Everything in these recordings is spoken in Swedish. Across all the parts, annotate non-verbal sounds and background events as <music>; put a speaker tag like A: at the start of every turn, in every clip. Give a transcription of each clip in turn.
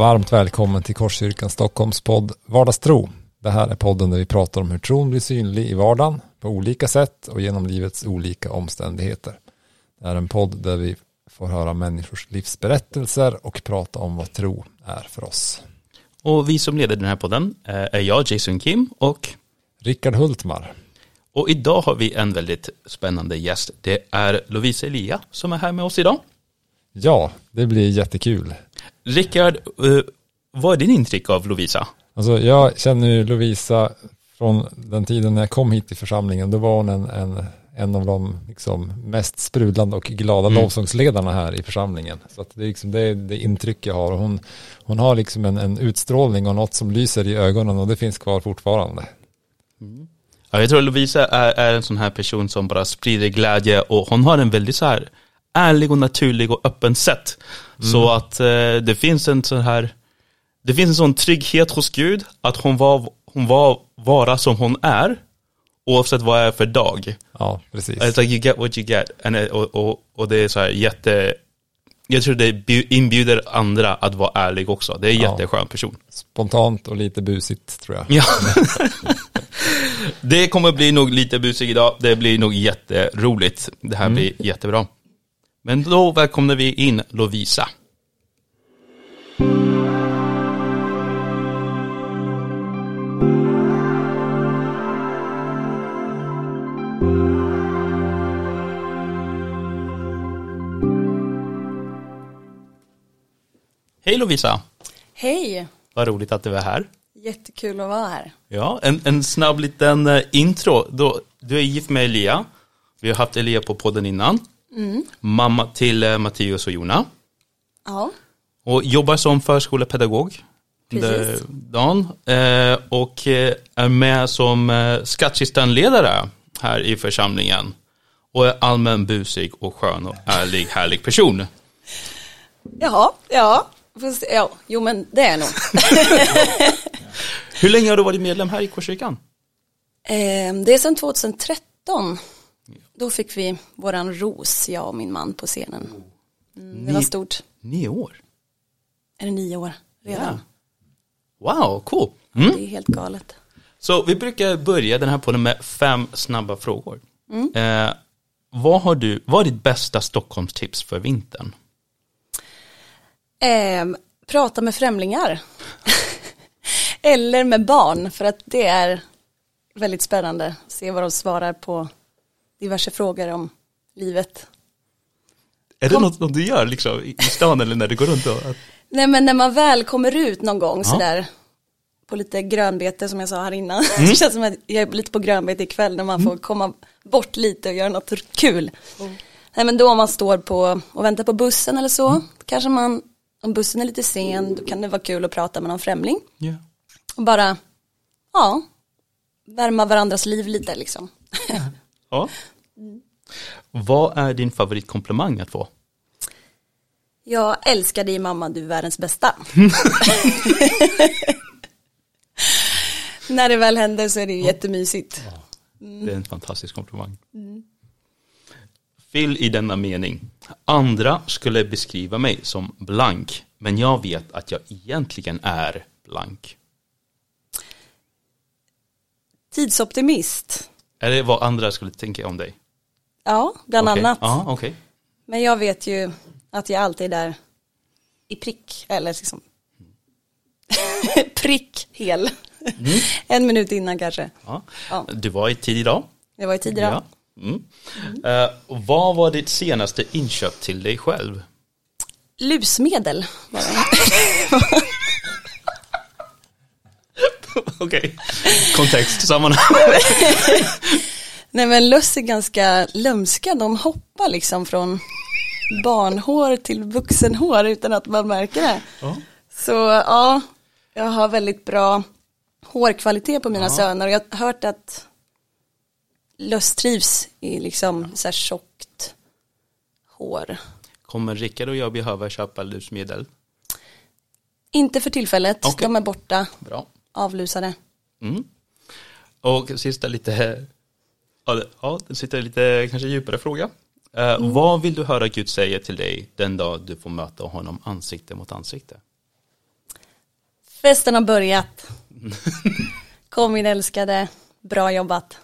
A: Varmt välkommen till Korskyrkan Stockholms podd Vardagstro. Det här är podden där vi pratar om hur tron blir synlig i vardagen på olika sätt och genom livets olika omständigheter. Det är en podd där vi får höra människors livsberättelser och prata om vad tro är för oss.
B: Och vi som leder den här podden eh, är jag, Jason Kim och
A: Rickard Hultmar.
B: och idag har vi en väldigt spännande gäst. Det är Lovisa Elia som är här med oss idag.
A: Ja, det blir jättekul.
B: Rickard, eh, vad är din intryck av Lovisa?
A: Alltså, jag känner ju Lovisa från den tiden när jag kom hit till församlingen. Då var hon en, en, en av de liksom, mest sprudlande och glada
B: Mm.
A: lovsångsledarna här i församlingen. Så det är liksom det, det intryck jag har. Och hon, hon har liksom en, en utstrålning och något som lyser i ögonen och det finns kvar fortfarande.
B: Ja, jag tror Lovisa är, är en sån här person som bara sprider glädje och hon har en väldigt så här ärlig och naturlig och öppen sätt. Så att eh, det finns en sån här, det finns en sån trygghet hos Gud att hon var, hon var, vara som hon är oavsett vad det är för dag.
A: Ja, precis.
B: It's like you get what you get. And, it- och, och, och det är så här jätte, jag tror det inbjuder andra att vara ärlig också. Det är en
A: Ja.
B: jätteskön person.
A: Spontant och lite busigt tror jag.
B: Ja. <laughs> det kommer bli nog lite busig idag. Det blir nog jätteroligt. Det här blir jättebra. Men då välkomnar vi in Lovisa. Hej Lovisa,
C: Hej!
B: vad roligt att du är här.
C: Jättekul att vara här.
B: Ja, en, en snabb liten eh, intro. Du är gift med Elia. Vi har haft Elia på podden innan. Mamma till eh, Matteus och Jona.
C: Ja,
B: Och jobbar som förskolepedagog.
C: Precis.
B: dagen. Eh, och eh, är med som eh, skattkistanledare här i församlingen. Och är allmän busig och skön och ärlig, härlig person.
C: Jaha, ja. Fast, ja, jo men det är nog. <laughs>
B: Hur länge har du varit medlem här i Korskyrkan?
C: Ehm, det är sedan 2013. Då fick vi våran ros, jag och min man på scenen. Mm, det var stort.
B: Nio år.
C: Är det nio år redan?
B: Wow, cool. Mm.
C: Det är helt galet.
B: Så vi brukar börja den här podden med fem snabba frågor. Eh, vad har du, vad är ditt bästa Stockholmstips för vintern?
C: Ehm, prata med främlingar. <laughs> Eller med barn, för att det är väldigt spännande. Se vad de svarar på diverse frågor om livet.
B: Är det
C: Kom-
B: något som du gör liksom i stan eller när du går runt och...
C: Nej men när man väl kommer ut någon gång sådär på lite grönbete som jag sa här innan. <laughs> det känns som att jag är lite på grönbete ikväll när man får komma bort lite och göra något kul. Nej men då om man står på och väntar på bussen eller så, kanske man, om bussen är lite sen, då kan det vara kul att prata med någon främling.
B: Ja.
C: Och bara, ja, värma varandras liv lite liksom. <laughs>
B: ja. Vad är din favoritkomplimang att få?
C: Jag älskar dig mamma, du är världens bästa. <laughs> När det väl händer så är det ju jättemysigt.
B: Det är en fantastisk komplimang. Fyll i denna mening. Andra skulle beskriva mig som blank, men jag vet att jag egentligen är blank.
C: Tidsoptimist.
B: Är det vad andra skulle tänka om dig?
C: Ja, bland
B: Okej.
C: annat.
B: Ja, okej.
C: Men jag vet ju att jag alltid är i prick, eller liksom <laughs> prick hel. en minut innan kanske.
B: Ja.
C: Ja.
B: Du var i tid idag.
C: Det var ju tidigare.
B: Ja. Mm. Eh, och vad var ditt senaste inköp till dig själv?
C: Lusmedel var det. <laughs> <laughs>
B: Okej. Kontext, sammanhang. <laughs>
C: Nej men löss är ganska lömska, de hoppar liksom från barnhår till vuxenhår utan att man märker det.
B: Ja.
C: Så ja, jag har väldigt bra hårkvalitet på mina söner och jag har hört att löss trivs i liksom så här tjockt hår.
B: Kommer Rickard och jag behöva köpa lusmedel?
C: Inte för tillfället,
B: Okej.
C: de är borta,
B: Bra.
C: Avlusade.
B: Mm. Och sista lite, ja, sitter lite kanske djupare fråga. Eh, Vad vill du höra Gud säga till dig den dag du får möta honom ansikte mot ansikte?
C: Festen har börjat. <laughs> Kom min älskade, bra jobbat.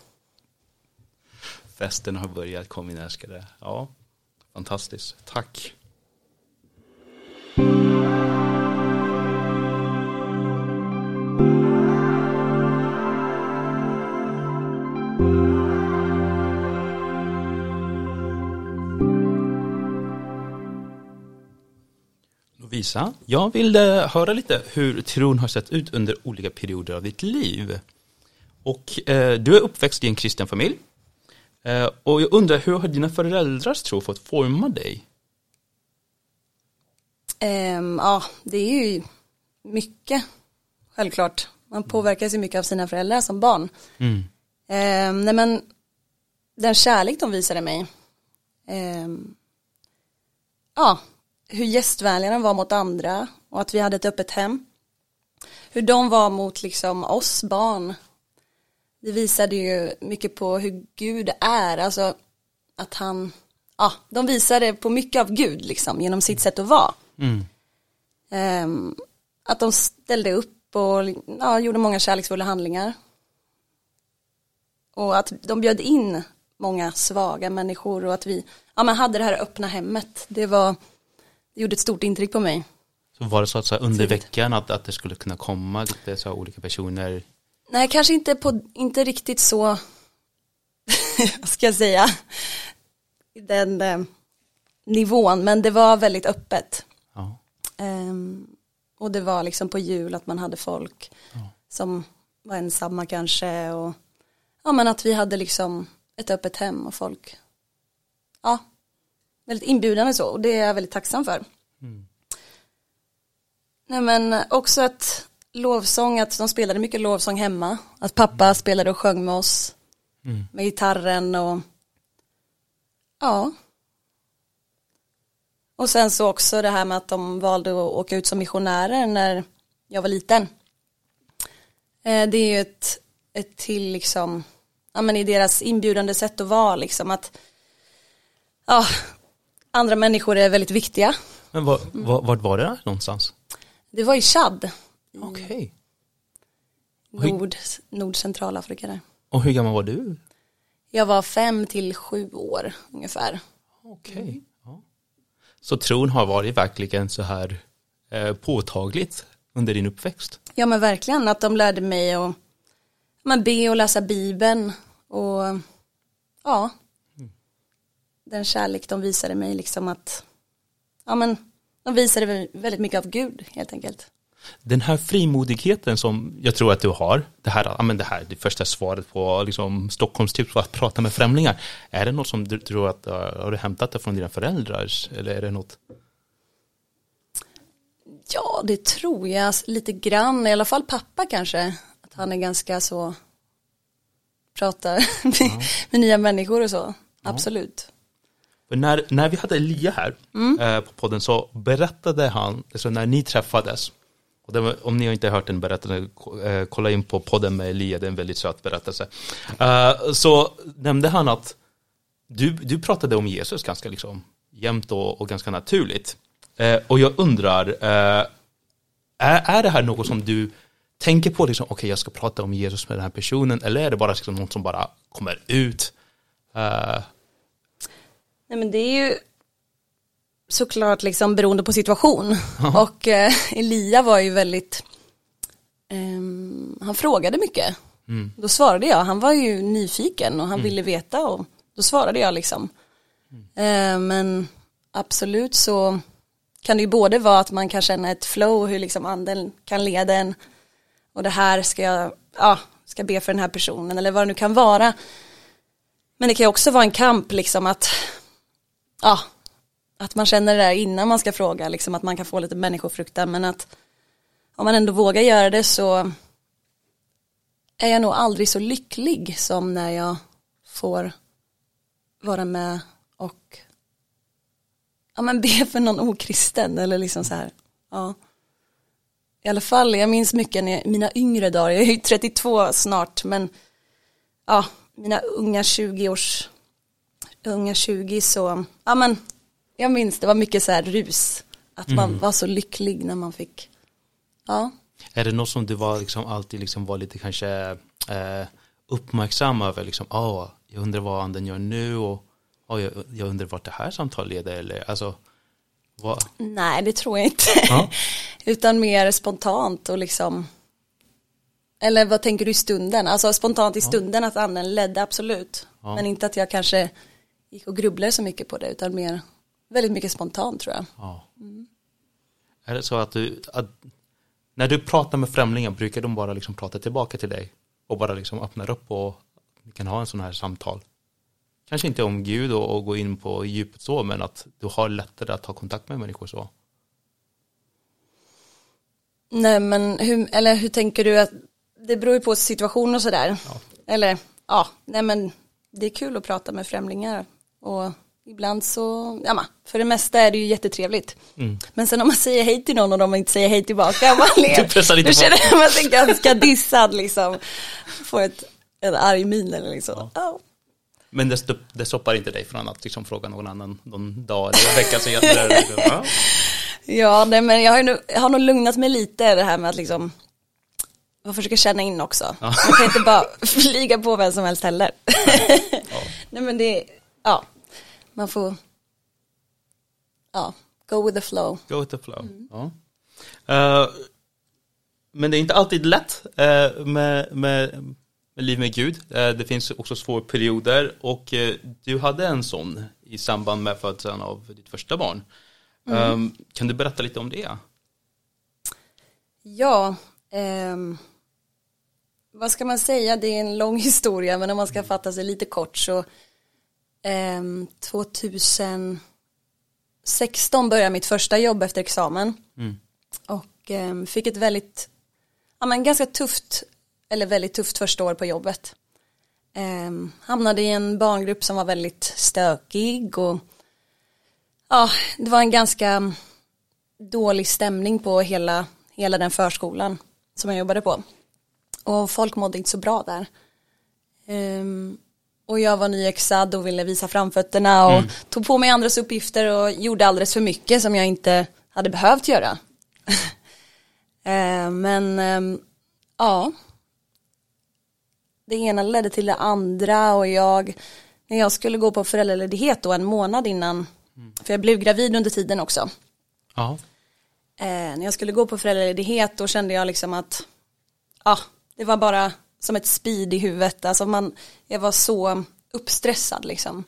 B: Festen har börjat, kom min älskade. Ja, fantastiskt. Tack. Lovisa, jag vill eh, höra lite hur tron har sett ut under olika perioder av ditt liv. Och eh, du är uppväxt i en kristen familj. Eh, och jag undrar, hur har dina föräldrars tro fått forma dig?
C: Ehm, ja, det är ju mycket, självklart. Man påverkas ju mycket av sina föräldrar som barn.
B: Mm.
C: Ehm, nej men, den kärlek de visade mig. Ehm, ja, hur gästvänliga de var mot andra och att vi hade ett öppet hem. Hur de var mot liksom oss barn. Det visade ju mycket på hur Gud är, alltså att han, ja, de visade på mycket av Gud liksom genom sitt sätt att vara.
B: Mm.
C: Ehm, att de ställde upp och ja, gjorde många kärleksfulla handlingar. Och att de bjöd in många svaga människor och att vi ja, men hade det här öppna hemmet. Det, var, det gjorde ett stort intryck på mig.
B: Så var det så att så här, under veckan att, att det skulle kunna komma lite så här, olika personer?
C: Nej, kanske inte, på, inte riktigt så, <laughs> vad ska jag säga, den eh, nivån, men det var väldigt öppet.
B: Ja.
C: Ehm, och det var liksom på jul att man hade folk som var ensamma kanske och ja men att vi hade liksom ett öppet hem och folk ja väldigt inbjudande så och det är jag väldigt tacksam för. Nej men också att lovsång, att de spelade mycket lovsång hemma, att pappa spelade och sjöng med oss med gitarren och ja. Och sen så också det här med att de valde att åka ut som missionärer när jag var liten. Eh, Det är ju ett, ett till liksom, ja men i deras inbjudande sätt att vara liksom att, ja, andra människor är väldigt viktiga.
B: Men var, var, vart var det där någonstans?
C: Det var i Chad,
B: Okej. Oj.
C: nord, nordcentralafrika där.
B: Och hur gammal var du?
C: Jag var fem till sju år ungefär.
B: Okej. Ja. Så tron har varit verkligen så här eh, påtagligt under din uppväxt?
C: Ja men verkligen att de lärde mig att men, be och läsa bibeln och ja den kärlek de visade mig liksom att ja men de visade väl väldigt mycket av Gud helt enkelt.
B: Den här frimodigheten som jag tror att du har, det här, ja, men det här det första svaret på liksom, Stockholms tips på att prata med främlingar, är det något som du tror att, har du hämtat det från dina föräldrar eller är det något?
C: Ja det tror jag lite grann, i alla fall pappa kanske, att han är ganska så pratar <laughs> med, med nya människor och så, absolut.
B: För när, när vi hade Elia här eh, på podden så berättade han, alltså när ni träffades, och det var, om ni inte har hört den berättelsen, eh, kolla in på podden med Elia, det är en väldigt söt berättelse. Eh, så nämnde han att du, du pratade om Jesus ganska liksom jämt och, och ganska naturligt. Eh, och jag undrar, eh, är, är det här något som du tänker på, liksom, okej jag ska prata om Jesus med den här personen, eller är det bara liksom något som bara kommer ut? Eh, Eh,
C: Nej men det är ju såklart liksom beroende på situation. Och eh, Elia var ju väldigt, ehm, han frågade mycket. Då svarade jag, han var ju nyfiken och han ville veta och då svarade jag liksom. Eh, men absolut så kan det ju både vara att man kan känna ett flow, hur liksom anden kan leda en. Och det här ska jag, ja, ska be för den här personen eller vad det nu kan vara. Men det kan ju också vara en kamp liksom att ja, att man känner det där innan man ska fråga, liksom att man kan få lite människofruktan, men att om man ändå vågar göra det så är jag nog aldrig så lycklig som när jag får vara med och ja, men be för någon okristen eller liksom så här, ja. I alla fall, jag minns mycket när jag, mina yngre dagar, jag är ju 32 snart, men ja, mina unga 20-års unga 20 så, ja men jag minns det var mycket så här rus. Att man var så lycklig när man fick, ja,
B: Är det något som du var liksom alltid liksom var lite kanske eh, uppmärksam över liksom, oh, jag undrar vad anden gör nu och oh, jag, jag undrar vart det här samtalet leder eller alltså vad?
C: Nej, det tror jag inte.
B: Ja. <laughs>
C: Utan mer spontant och liksom eller vad tänker du i stunden? Alltså spontant i stunden att anden ledde absolut.
B: Ja.
C: Men inte att jag kanske gick och grubblade så mycket på det utan mer väldigt mycket spontant tror jag.
B: Ja. Är det så att du, att, när du pratar med främlingar, brukar de bara liksom prata tillbaka till dig? Och bara liksom öppnar upp och ni kan ha en sån här samtal? Kanske inte om Gud och, och gå in på djupet så, men att du har lättare att ha kontakt med människor så.
C: Nej men hur, eller hur tänker du att det beror ju på situation och sådär.
B: Ja.
C: Eller ja, nej men det är kul att prata med främlingar och ibland så, ja men, för det mesta är det ju jättetrevligt.
B: Mm.
C: Men sen om man säger hej till någon och de inte säger hej tillbaka, man <laughs> ler,
B: Du pressar lite
C: då känner man sig ganska dissad liksom. Får ett, en arg min eller liksom. Ja.
B: Men det, det stoppar inte dig från att liksom fråga någon annan någon dag eller vecka senare. ja. <laughs>
C: Ja, nej, men jag har, nu, jag har nog lugnat mig lite det här med att liksom jag försöker känna in också. Man kan inte bara <laughs> flyga på vem som helst heller. nej men det, ja, man får, ja, go with the flow.
B: Go with the flow. Ja. Eh, men det är inte alltid lätt eh, med, med, med liv med Gud. Eh, det finns också svåra perioder och du hade en sån i samband med födseln av ditt första barn. Eh, kan du berätta lite om det?
C: Ja, ehm, vad ska man säga, det är en lång <laughs> historia men om man ska fatta sig lite kort så ehm, 2016 började mitt första jobb efter examen
B: Mm.
C: och ehm, fick ett väldigt, ja men ganska tufft, eller väldigt tufft första år på jobbet. Ehm, hamnade i en barngrupp som var väldigt stökig och ja, det var en ganska dålig stämning på hela, hela den förskolan som jag jobbade på. Och folk mådde inte så bra där. Ehm, och jag var nyexad och ville visa framfötterna och tog på mig andras uppgifter och gjorde alldeles för mycket som jag inte hade behövt göra. <laughs> Ehm, men ehm, ja, det ena ledde till det andra och jag, när jag skulle gå på föräldraledighet då en månad innan, för jag blev gravid under tiden också.
B: Ja.
C: Eh, när jag skulle gå på föräldraledighet då kände jag liksom att ja, det var bara som ett speed i huvudet. Alltså man, jag var så uppstressad liksom.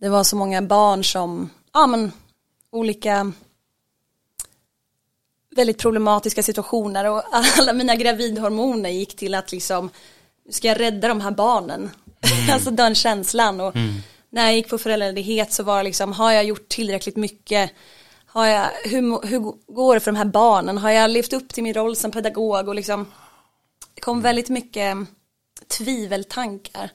C: Det var så många barn som, ja men olika väldigt problematiska situationer och alla mina gravidhormoner gick till att liksom, ska jag rädda de här barnen. <laughs> alltså den känslan och när jag gick på föräldraledighet så var det liksom, har jag gjort tillräckligt mycket? Har jag, hur, hur går det för de här barnen? Har jag levt upp till min roll som pedagog och liksom, det kom väldigt mycket tviveltankar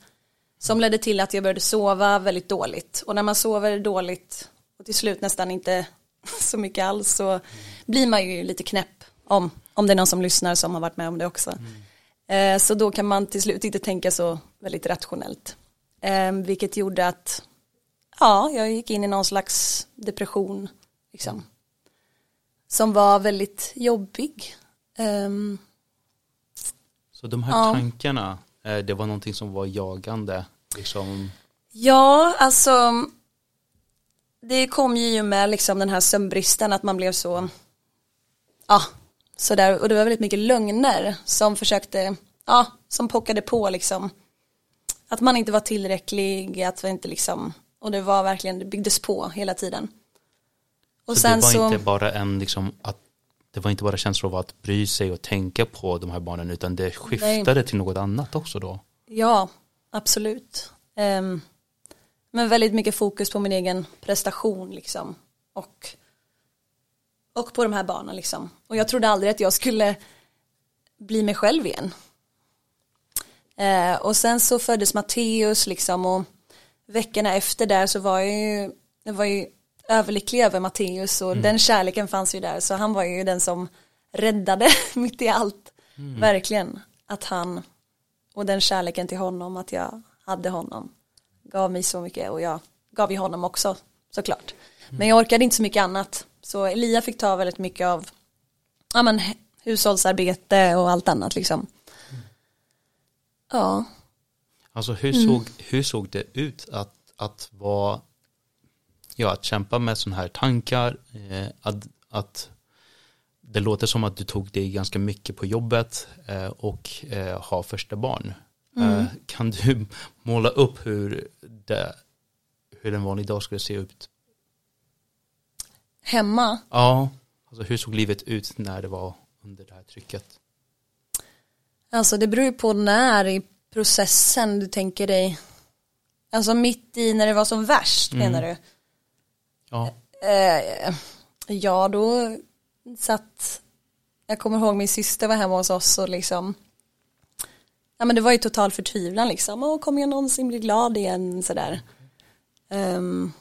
C: som ledde till att jag började sova väldigt dåligt och när man sover dåligt och till slut nästan inte <laughs> så mycket alls så blir man ju lite knäpp om, om det är någon som lyssnar som har varit med om det också. Mm. så då kan man till slut inte tänka så väldigt rationellt. Eh, vilket gjorde att ja, jag gick in i någon slags depression liksom. Som var väldigt jobbig. Ehm,
B: så de här
C: Ja.
B: tankarna, eh, det var någonting som var jagande. Liksom,
C: Ja, alltså det kom ju med liksom den här sömnbristen att man blev så, ja, sådär och det var väldigt mycket lögner som försökte, ja, som pockade på liksom. Att man inte var tillräcklig, att vi inte liksom, och det var verkligen, det byggdes på hela tiden. Och
B: så det var
C: så,
B: inte bara en liksom att det var inte bara känslor av att bry sig och tänka på de här barnen utan det skiftade till något annat också då.
C: ja, absolut. Ehm, men väldigt mycket fokus på min egen prestation liksom. Och, och på de här barnen liksom. Och jag trodde aldrig att jag skulle bli mig själv igen. Eh, och sen så föddes Matteus liksom och veckorna efter där så var jag ju, jag var ju överlycklig över Matteus och den kärleken fanns ju där så han var ju den som räddade <laughs> mitt i allt. Verkligen. Att han och den kärleken till honom, att jag hade honom, gav mig så mycket och jag gav ju honom också såklart. Men jag orkade inte så mycket annat. Så Elia fick ta väldigt mycket av ja, men, hushållsarbete och allt annat liksom. Ja,
B: Alltså hur, såg, hur såg det ut att, att vara, ja att kämpa med sådana här tankar, eh, att, att det låter som att du tog dig ganska mycket på jobbet eh, och eh, har första barn. Eh, kan du <laughs> måla upp hur, det, hur en vanlig dag skulle se ut?
C: hemma.
B: Ja, alltså hur såg livet ut när det var under det här trycket?
C: Alltså det beror ju på när i processen du tänker dig. Alltså mitt i när det var som värst menar du?
B: Ja,
C: Eh, ja då satt, jag kommer ihåg min syster var hemma hos oss och liksom Ja men det var ju total förtvivlan liksom, och kommer jag någonsin bli glad igen sådär. Um,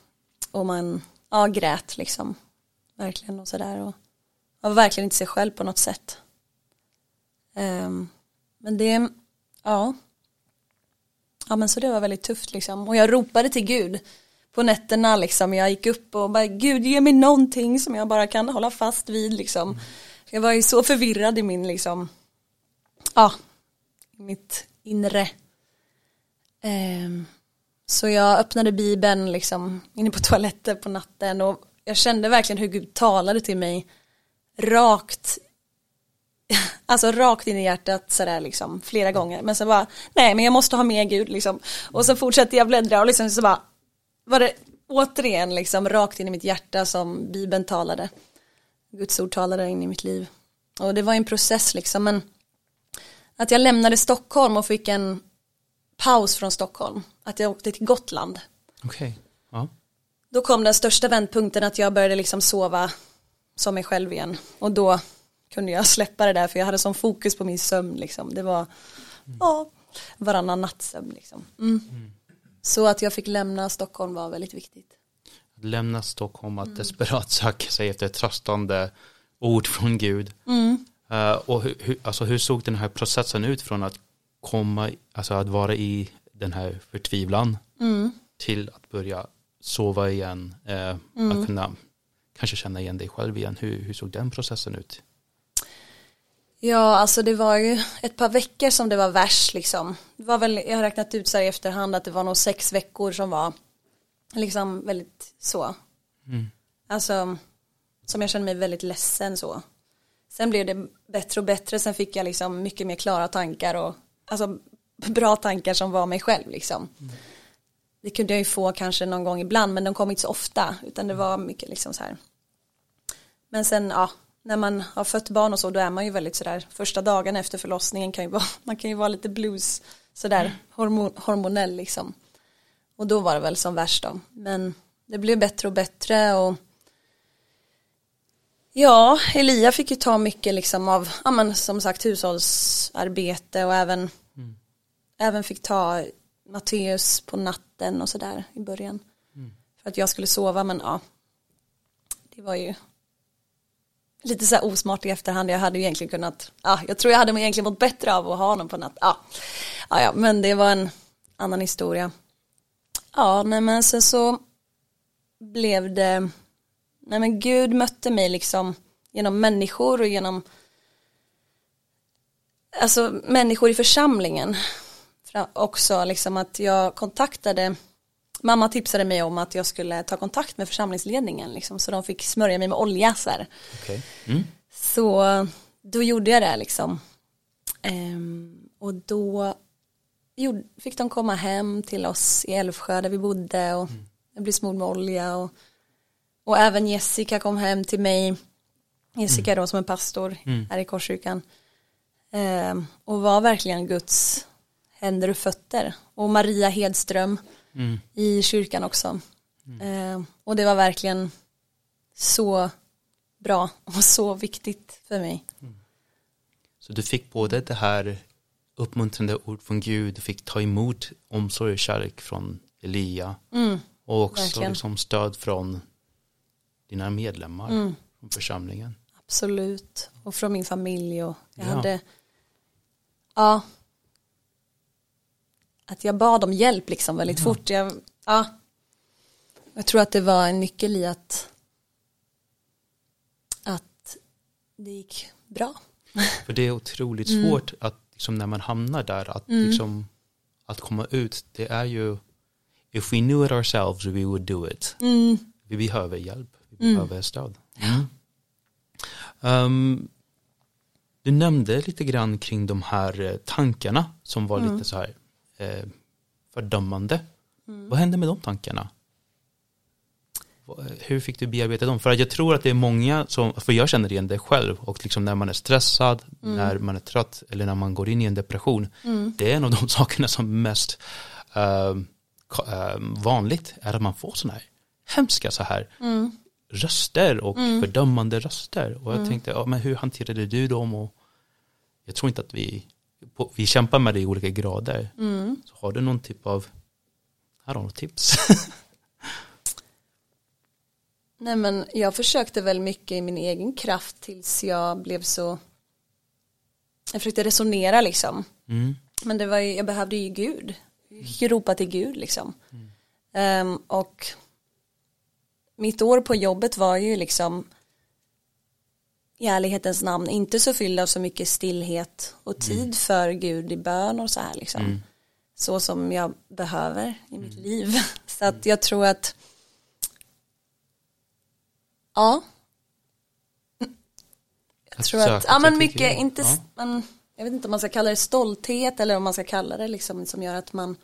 C: och man, ja grät liksom, verkligen och sådär och jag var verkligen inte sig själv på något sätt. Um, men det, ja. Ja men så det var väldigt tufft liksom. Och jag ropade till Gud på nätterna liksom. Jag gick upp och bara Gud ge mig någonting som jag bara kan hålla fast vid liksom. Jag var ju så förvirrad i min liksom, ja, mitt inre. Um, så jag öppnade bibeln liksom inne på <laughs> toaletten på natten och jag kände verkligen hur Gud talade till mig rakt <laughs> Alltså rakt in i hjärtat sådär liksom flera gånger. Men så bara, nej men jag måste ha med Gud liksom. Och så fortsätter jag bläddra och liksom så bara, var det återigen liksom rakt in i mitt hjärta som Bibeln talade. Guds ord talade in i mitt liv. Och det var en process liksom men att jag lämnade Stockholm och fick en paus från Stockholm. Att jag åkte till Gotland.
B: okej. Ja.
C: Då kom den största vändpunkten att jag började liksom sova som mig själv igen. Och då kunde jag släppa det där för jag hade sån fokus på min sömn liksom. Det var ja, varannan nattsömn liksom. Mm. Så att jag fick lämna Stockholm var väldigt viktigt.
B: Att lämna Stockholm, att desperat söka sig efter tröstande ord från Gud. Eh, och hur, hur, alltså hur såg den här processen ut från att komma, alltså att vara i den här förtvivlan till att börja sova igen, eh, att kunna kanske känna igen dig själv igen. Hur, hur såg den processen ut?
C: Ja, alltså det var ju ett par veckor som det var värst liksom. Det var väl, jag har räknat ut så här i efterhand att det var nog sex veckor som var liksom väldigt så. Alltså, som jag kände mig väldigt ledsen så. Sen blev det bättre och bättre, sen fick jag liksom mycket mer klara tankar och alltså bra tankar som var mig själv liksom. Det kunde jag ju få kanske någon gång ibland, men de kom inte så ofta, utan det var mycket liksom så här. Men sen, ja, när man har fött barn och så, då är man ju väldigt sådär, första dagen efter förlossningen kan ju vara, <laughs> man kan ju vara lite blues, sådär hormon, hormonell liksom. Och då var det väl som värst då. Men det blev bättre och bättre och ja, Elia fick ju ta mycket liksom av, ja men som sagt hushållsarbete och även, även fick ta Matteus på natten och sådär i början. För att jag skulle sova men ja, det var ju lite så här osmart i efterhand. Jag hade ju egentligen kunnat, ja, jag tror jag hade egentligen mått bättre av att ha honom på natt. Ja, ja, ja men det var en annan historia. Ja, nej men sen så blev det, nej men Gud mötte mig liksom genom människor och genom, alltså människor i församlingen. Också liksom att jag kontaktade, mamma tipsade mig om att jag skulle ta kontakt med församlingsledningen liksom, så de fick smörja mig med olja så här.
B: Okej. Mm.
C: Så då gjorde jag det liksom. Ehm, och då gjorde, fick de komma hem till oss i Älvsjö där vi bodde och jag blev smord med olja och, och även Jessica kom hem till mig. Jessica då som är pastor här i Korskyrkan. Ehm, och var verkligen Guds händer och fötter. Och Maria Hedström i kyrkan också. Ehm, och det var verkligen så bra och så viktigt för mig.
B: Så du fick både det här uppmuntrande ord från Gud, du fick ta emot omsorg och kärlek från Elia och också
C: verkligen.
B: liksom stöd från dina medlemmar från församlingen.
C: Absolut. Och från min familj och jag
B: Ja.
C: hade ja att jag bad om hjälp liksom väldigt fort. Jag, ja. jag tror att det var en nyckel i att att det gick bra. <laughs>
B: För det är otroligt svårt att liksom, när man hamnar där att, liksom, att komma ut. Det är ju if we knew it ourselves we would do it.
C: Mm.
B: Vi behöver hjälp, vi behöver stöd. Mm. Um, du nämnde lite grann kring de här eh, tankarna som var lite så här eh, fördömande. Vad hände med de tankarna? Vad- Hur fick du bearbeta dem? För att jag tror att det är många som, för jag känner igen det själv och liksom när man är stressad, när man är trött eller när man går in i en depression. Det är en av de <laughs> sakerna som mest eh, eh, vanligt är att man får sådana här hemska så här röster och fördömande röster. Och jag tänkte, ja, men hur hanterade du dem? Och jag tror inte att vi, på, vi kämpar med det i olika grader. Så har du någon typ av, här har du tips? <laughs>
C: Nej men jag försökte väl mycket i min egen kraft tills jag blev så Jag försökte resonera liksom
B: Mm.
C: Men det var ju, jag behövde ju Gud Jag fick ju ropa till Gud liksom Ehm, Och Mitt år på jobbet var ju liksom I ärlighetens namn inte så fylld av så mycket stillhet och tid för Gud i bön och så här liksom. Så som jag behöver i mitt liv. <laughs> Så att jag tror att Ja. Jag tror att, ja men mycket, inte,
B: Ja.
C: man, jag vet inte om man ska kalla det stolthet eller om man ska kalla det liksom som gör att man,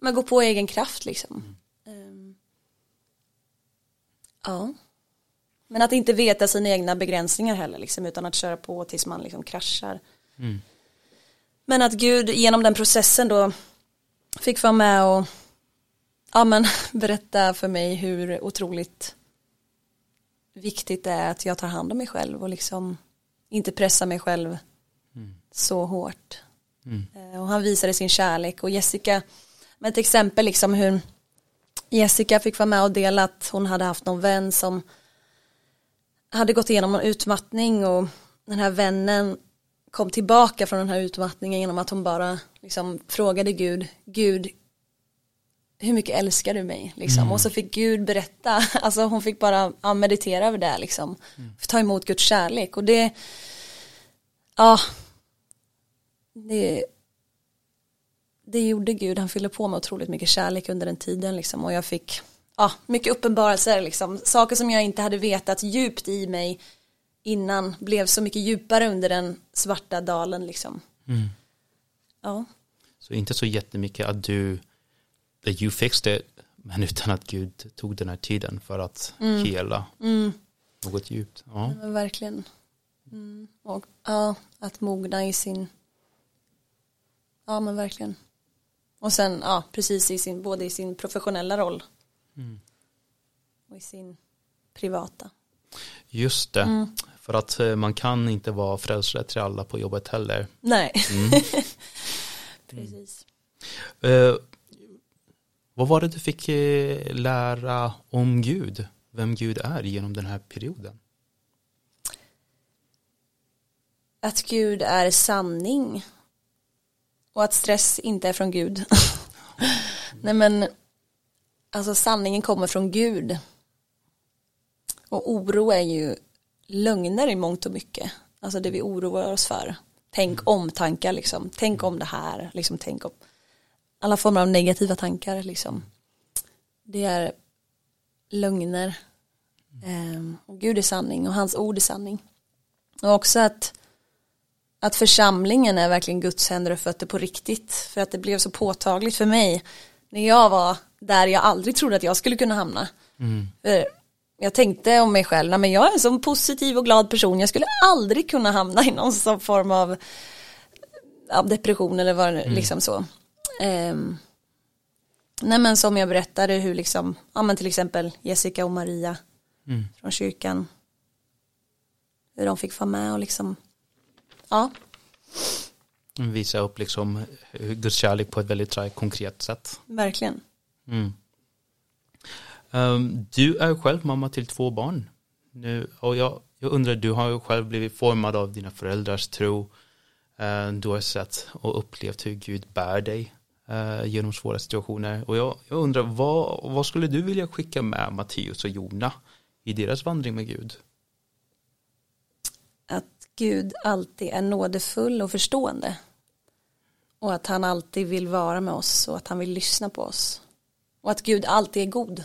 C: man går på egen kraft liksom. Ehm, ja. Men att inte veta sina egna begränsningar heller liksom utan att köra på tills man liksom kraschar.
B: Mm.
C: Men att Gud genom den processen då fick vara med och ja, men, <laughs> berätta för mig hur otroligt viktigt det är att jag tar hand om mig själv och liksom inte pressa mig själv så hårt. Eh, Och han visade sin kärlek och Jessica, med ett exempel liksom hur Jessica fick vara med och dela att hon hade haft någon vän som hade gått igenom en utmattning och den här vännen kom tillbaka från den här utmattningen genom att hon bara liksom frågade Gud, Gud hur mycket älskar du mig? liksom. Och så fick Gud berätta <laughs> alltså hon fick bara ja, meditera över det liksom. Ta emot Guds kärlek. Och det ja det det gjorde Gud. Han fyllde på med otroligt mycket kärlek under den tiden liksom. Och jag fick ja mycket uppenbarelser liksom saker som jag inte hade vetat djupt i mig innan blev så mycket djupare under den svarta dalen liksom ja
B: Så inte så jättemycket att du, that you fixed it, men utan att Gud tog den här tiden för att hela något djupt. Ja.
C: Men verkligen. Mm. Och ja, att mogna i sin, ja men verkligen. Och sen, ja precis i sin, både i sin professionella roll och i sin privata.
B: Just det, för att eh, man kan inte vara frälsare till alla på jobbet heller.
C: Nej. <laughs> precis.
B: Eh, vad var det du fick eh, lära om Gud? Vem Gud är genom den här perioden?
C: Att Gud är sanning. Och att stress inte är från Gud. <laughs> Nej men, alltså sanningen kommer från Gud. Och oro är ju lögner i mångt och mycket. Alltså det vi oroar oss för. Tänk om tankar liksom. Tänk om det här. Liksom tänk om. Alla former av negativa tankar liksom. Det är lögner. Och Gud är sanning och hans ord är sanning. Och också att att församlingen är verkligen Guds händer och fötter på riktigt. För att det blev så påtagligt för mig när jag var där jag aldrig trodde att jag skulle kunna hamna. För jag tänkte om mig själv, men jag är en sån positiv och glad person, jag skulle aldrig kunna hamna i någon sån form av, av depression eller vad det liksom så. Ehm, nej men som jag berättade hur liksom, ja men till exempel Jessica och Maria från kyrkan, hur de fick vara med och liksom, ja,
B: Visa upp liksom eh, Guds kärlek på ett väldigt konkret sätt.
C: verkligen.
B: Mm. Um, du är själv mamma till två barn. Nu, och jag, jag undrar, du har ju själv blivit formad av dina föräldrars tro. Uh, du har sett och upplevt hur Gud bär dig uh, genom svåra situationer. Och jag, jag undrar, vad, vad skulle du vilja skicka med Matteus och Jona i deras vandring med Gud?
C: att Gud alltid är nådefull och förstående. Och att han alltid vill vara med oss och att han vill lyssna på oss. Och att Gud alltid är god.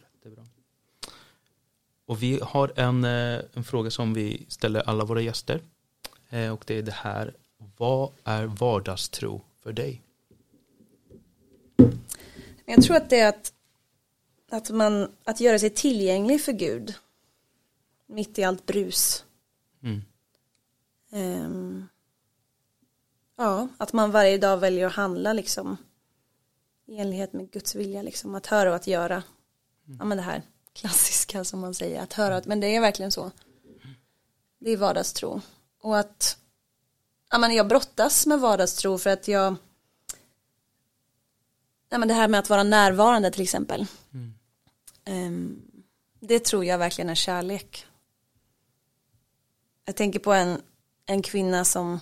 B: Jättebra. Och vi har en, eh, en fråga som vi ställer alla våra gäster. Eh, Och det är det här. Vad är vardagstro för dig?
C: Jag tror att det är att, att, man, att göra sig tillgänglig för Gud. Mitt i allt brus.
B: Mm.
C: Ehm, ja, att man varje dag väljer att handla liksom i enlighet med Guds vilja liksom. Att höra och att göra. Ja men det här klassiska som man säger, att höra och att, men det är verkligen så. Det är vardagstro. Och att ja, men jag brottas med vardagstro för att jag ja, men det här med att vara närvarande till exempel. Ehm, det tror jag verkligen är kärlek. Jag tänker på en, en kvinna som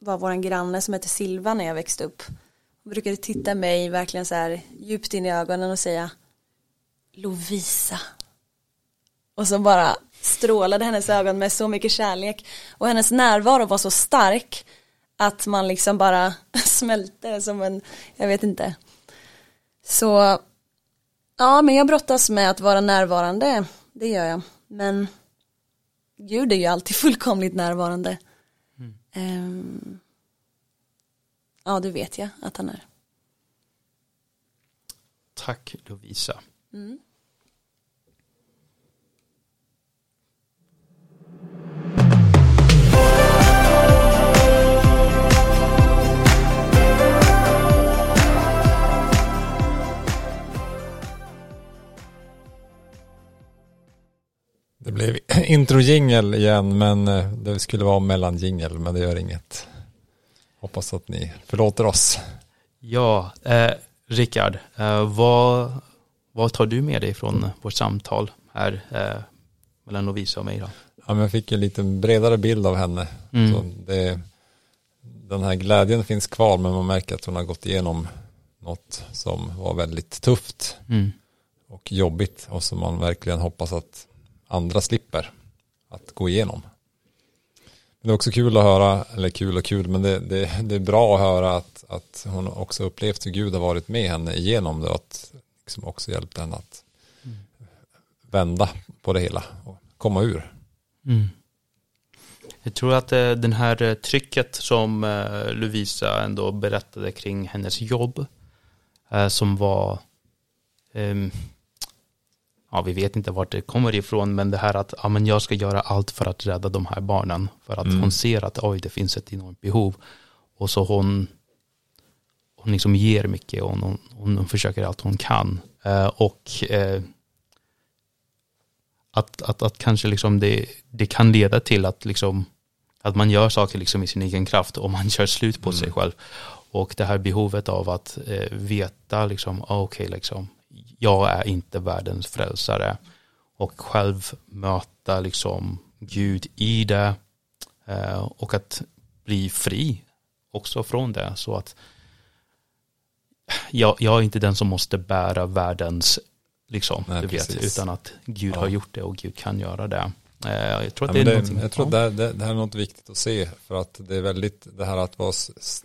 C: var vår granne som hette Silva när jag växte upp. Hon brukade titta mig verkligen så här djupt in i ögonen och säga Lovisa. Och så bara strålade hennes ögon med så mycket kärlek. Och hennes närvaro var så stark att man liksom bara <laughs> smälte som en, jag vet inte. Så, ja men jag brottas med att vara närvarande, det gör jag. Men Gud är ju alltid <laughs> fullkomligt närvarande. Ehm, ja, det vet jag att han är.
B: Tack Lovisa.
A: Det blev <laughs> intro-jingel igen, men eh, det skulle vara mellan-jingel, men det gör inget. Hoppas att ni förlåter oss.
B: Ja, eh, Rickard, eh, vad, vad tar du med dig från vårt samtal här eh, mellan Lovisa och mig då?
A: Ja, men jag fick en lite bredare bild av henne.
B: Mm.
A: Så det, den här glädjen finns kvar, men man märker att hon har gått igenom något som var väldigt tufft
B: Mm.
A: och jobbigt och som man verkligen hoppas att andra slipper att gå igenom. Men det är också kul att höra, eller kul och kul, men det, det, det är bra att höra att, att hon också upplevt hur Gud har varit med henne igenom det och att liksom också hjälpt henne att vända på det hela och komma ur.
B: Mm. Jag tror att eh, den här eh, trycket som eh, Lovisa ändå berättade kring hennes jobb som var ehm, ja, vi vet inte vart det kommer ifrån, men det här att ja, men jag ska göra allt för att rädda de här barnen. För att
A: Mm.
B: hon ser att oj, det finns ett enormt behov. Och så hon, hon liksom ger mycket och hon, hon, hon försöker allt hon kan. Eh, och eh, att, att, att kanske liksom det, det kan leda till att, liksom, att man gör saker liksom i sin egen kraft och man <laughs> kör slut på sig själv. Och det här behovet av att eh, veta liksom, ah, okej, liksom, jag är inte världens frälsare. Och själv möta liksom Gud i det. Eh, och att bli fri också från det. Så att jag, jag är inte den som måste bära världens, liksom,
A: Nej,
B: du vet,
A: precis.
B: utan att Gud
A: Ja.
B: har gjort det och Gud kan göra det. Eh, jag tror
A: Ja,
B: att det
A: men
B: är
A: det,
B: någonting.
A: jag tror
B: ja.
A: att det, det, det här är något viktigt att se för att det är väldigt det här att vara,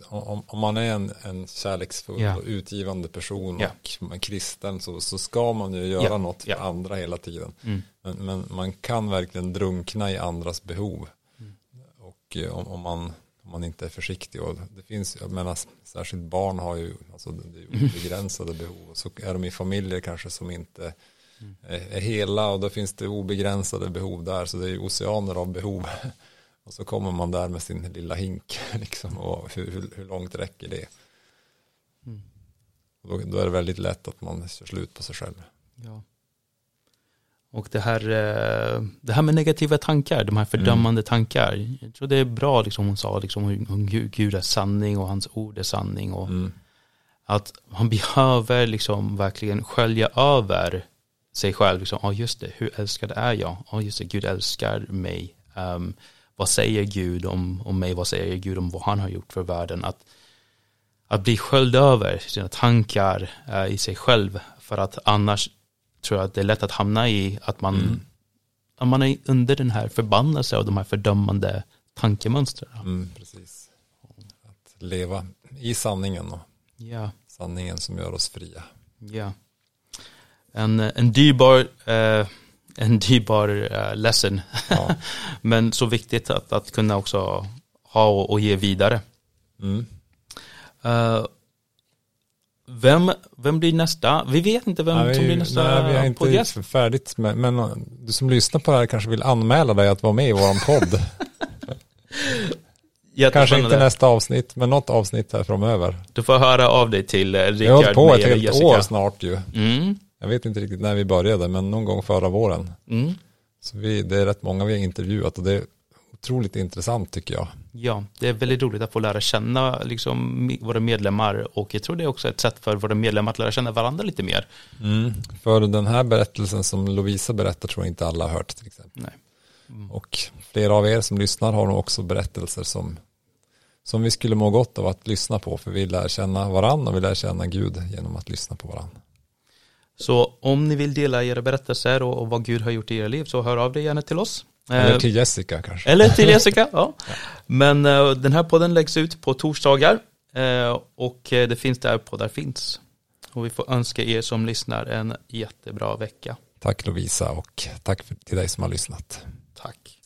A: om, om man är en, en kärleksfull
B: Ja.
A: och utgivande person
B: Ja.
A: och en kristen så, så ska man ju göra
B: Ja.
A: något för
B: Ja.
A: andra hela tiden.
B: Mm.
A: Men, men man kan verkligen drunkna i andras behov.
B: Mm.
A: Och eh, om, om, man, om man inte är försiktig. Och det finns, jag menar, särskilt barn har ju alltså, det är ju
B: Mm.
A: obegränsade behov. Och så är de i familjer kanske som inte. Är, hela och då finns det obegränsade behov där. Så det är ju oceaner av behov. <laughs> Och så kommer man där med sin lilla hink. <laughs> Liksom, och hur, hur, långt räcker det?
B: Mm.
A: Och då, då är det väldigt lätt att man kör slut på sig själv.
B: Ja. Och det här, eh, det här med negativa tankar, de här fördömande tankar. Jag tror det är bra, liksom hon sa, liksom, hur Gud är sanning och hans ord är sanning. Och
A: Mm.
B: att man behöver liksom verkligen skölja över sig själv. Liksom, ja just det, hur älskad är jag? Ja just det, Gud älskar mig. Ehm, vad säger Gud om, om mig? Vad säger Gud om vad han har gjort för världen? Att, att bli sköljd över sina tankar eh, i sig själv. För att annars tror jag att det är lätt att hamna i att man man är under den här förbannelse och de här fördömande tankemönstren.
A: Mm, precis. Att leva i sanningen och
B: Ja,
A: sanningen som gör oss fria.
B: ja. En, en dyrbar, eh, en dyrbar eh, lesson.
A: Ja. <laughs>
B: Men så viktigt att, att kunna också ha och, och ge vidare.
A: Mm.
B: Eh, vem, vem blir nästa? Vi vet inte vem
A: Nej,
B: som blir nästa
A: nej, vi har inte
B: poddgäst.
A: färdigt med, men uh, du som lyssnar på det här kanske vill anmäla dig att vara med i våran podd. <laughs> kanske inte nästa avsnitt, men något avsnitt här framöver.
B: Du får höra av dig till eh,
A: Vi har hållit
B: Rickard,
A: på ett helt
B: Jessica.
A: år snart ju.
B: Mm,
A: Jag vet inte riktigt när vi började, men någon gång förra våren.
B: mm.
A: Så vi, det är rätt många vi har intervjuat och det är otroligt intressant tycker jag.
B: Ja, det är väldigt roligt att få lära känna liksom, våra medlemmar och jag tror det är också ett sätt för våra medlemmar att lära känna varandra lite mer.
A: För den här berättelsen som Lovisa berättar tror jag inte alla har hört till exempel.
B: Nej.
A: Och flera av er som lyssnar har nog också berättelser som, som vi skulle må gott av att lyssna på. För vi lär känna varandra och vi lär känna Gud genom att lyssna på varandra.
B: Så om ni vill dela era berättelser och, och vad Gud har gjort i era liv så hör av dig gärna till oss.
A: Eller
B: eh,
A: till Jessica kanske.
B: Eller till Jessica, ja. <laughs> ja. Men eh, den här podden läggs ut på torsdagar eh, och det finns där på Där finns. Och vi får önska er som lyssnar en jättebra vecka.
A: Tack Lovisa och tack till dig som har lyssnat.
B: Tack.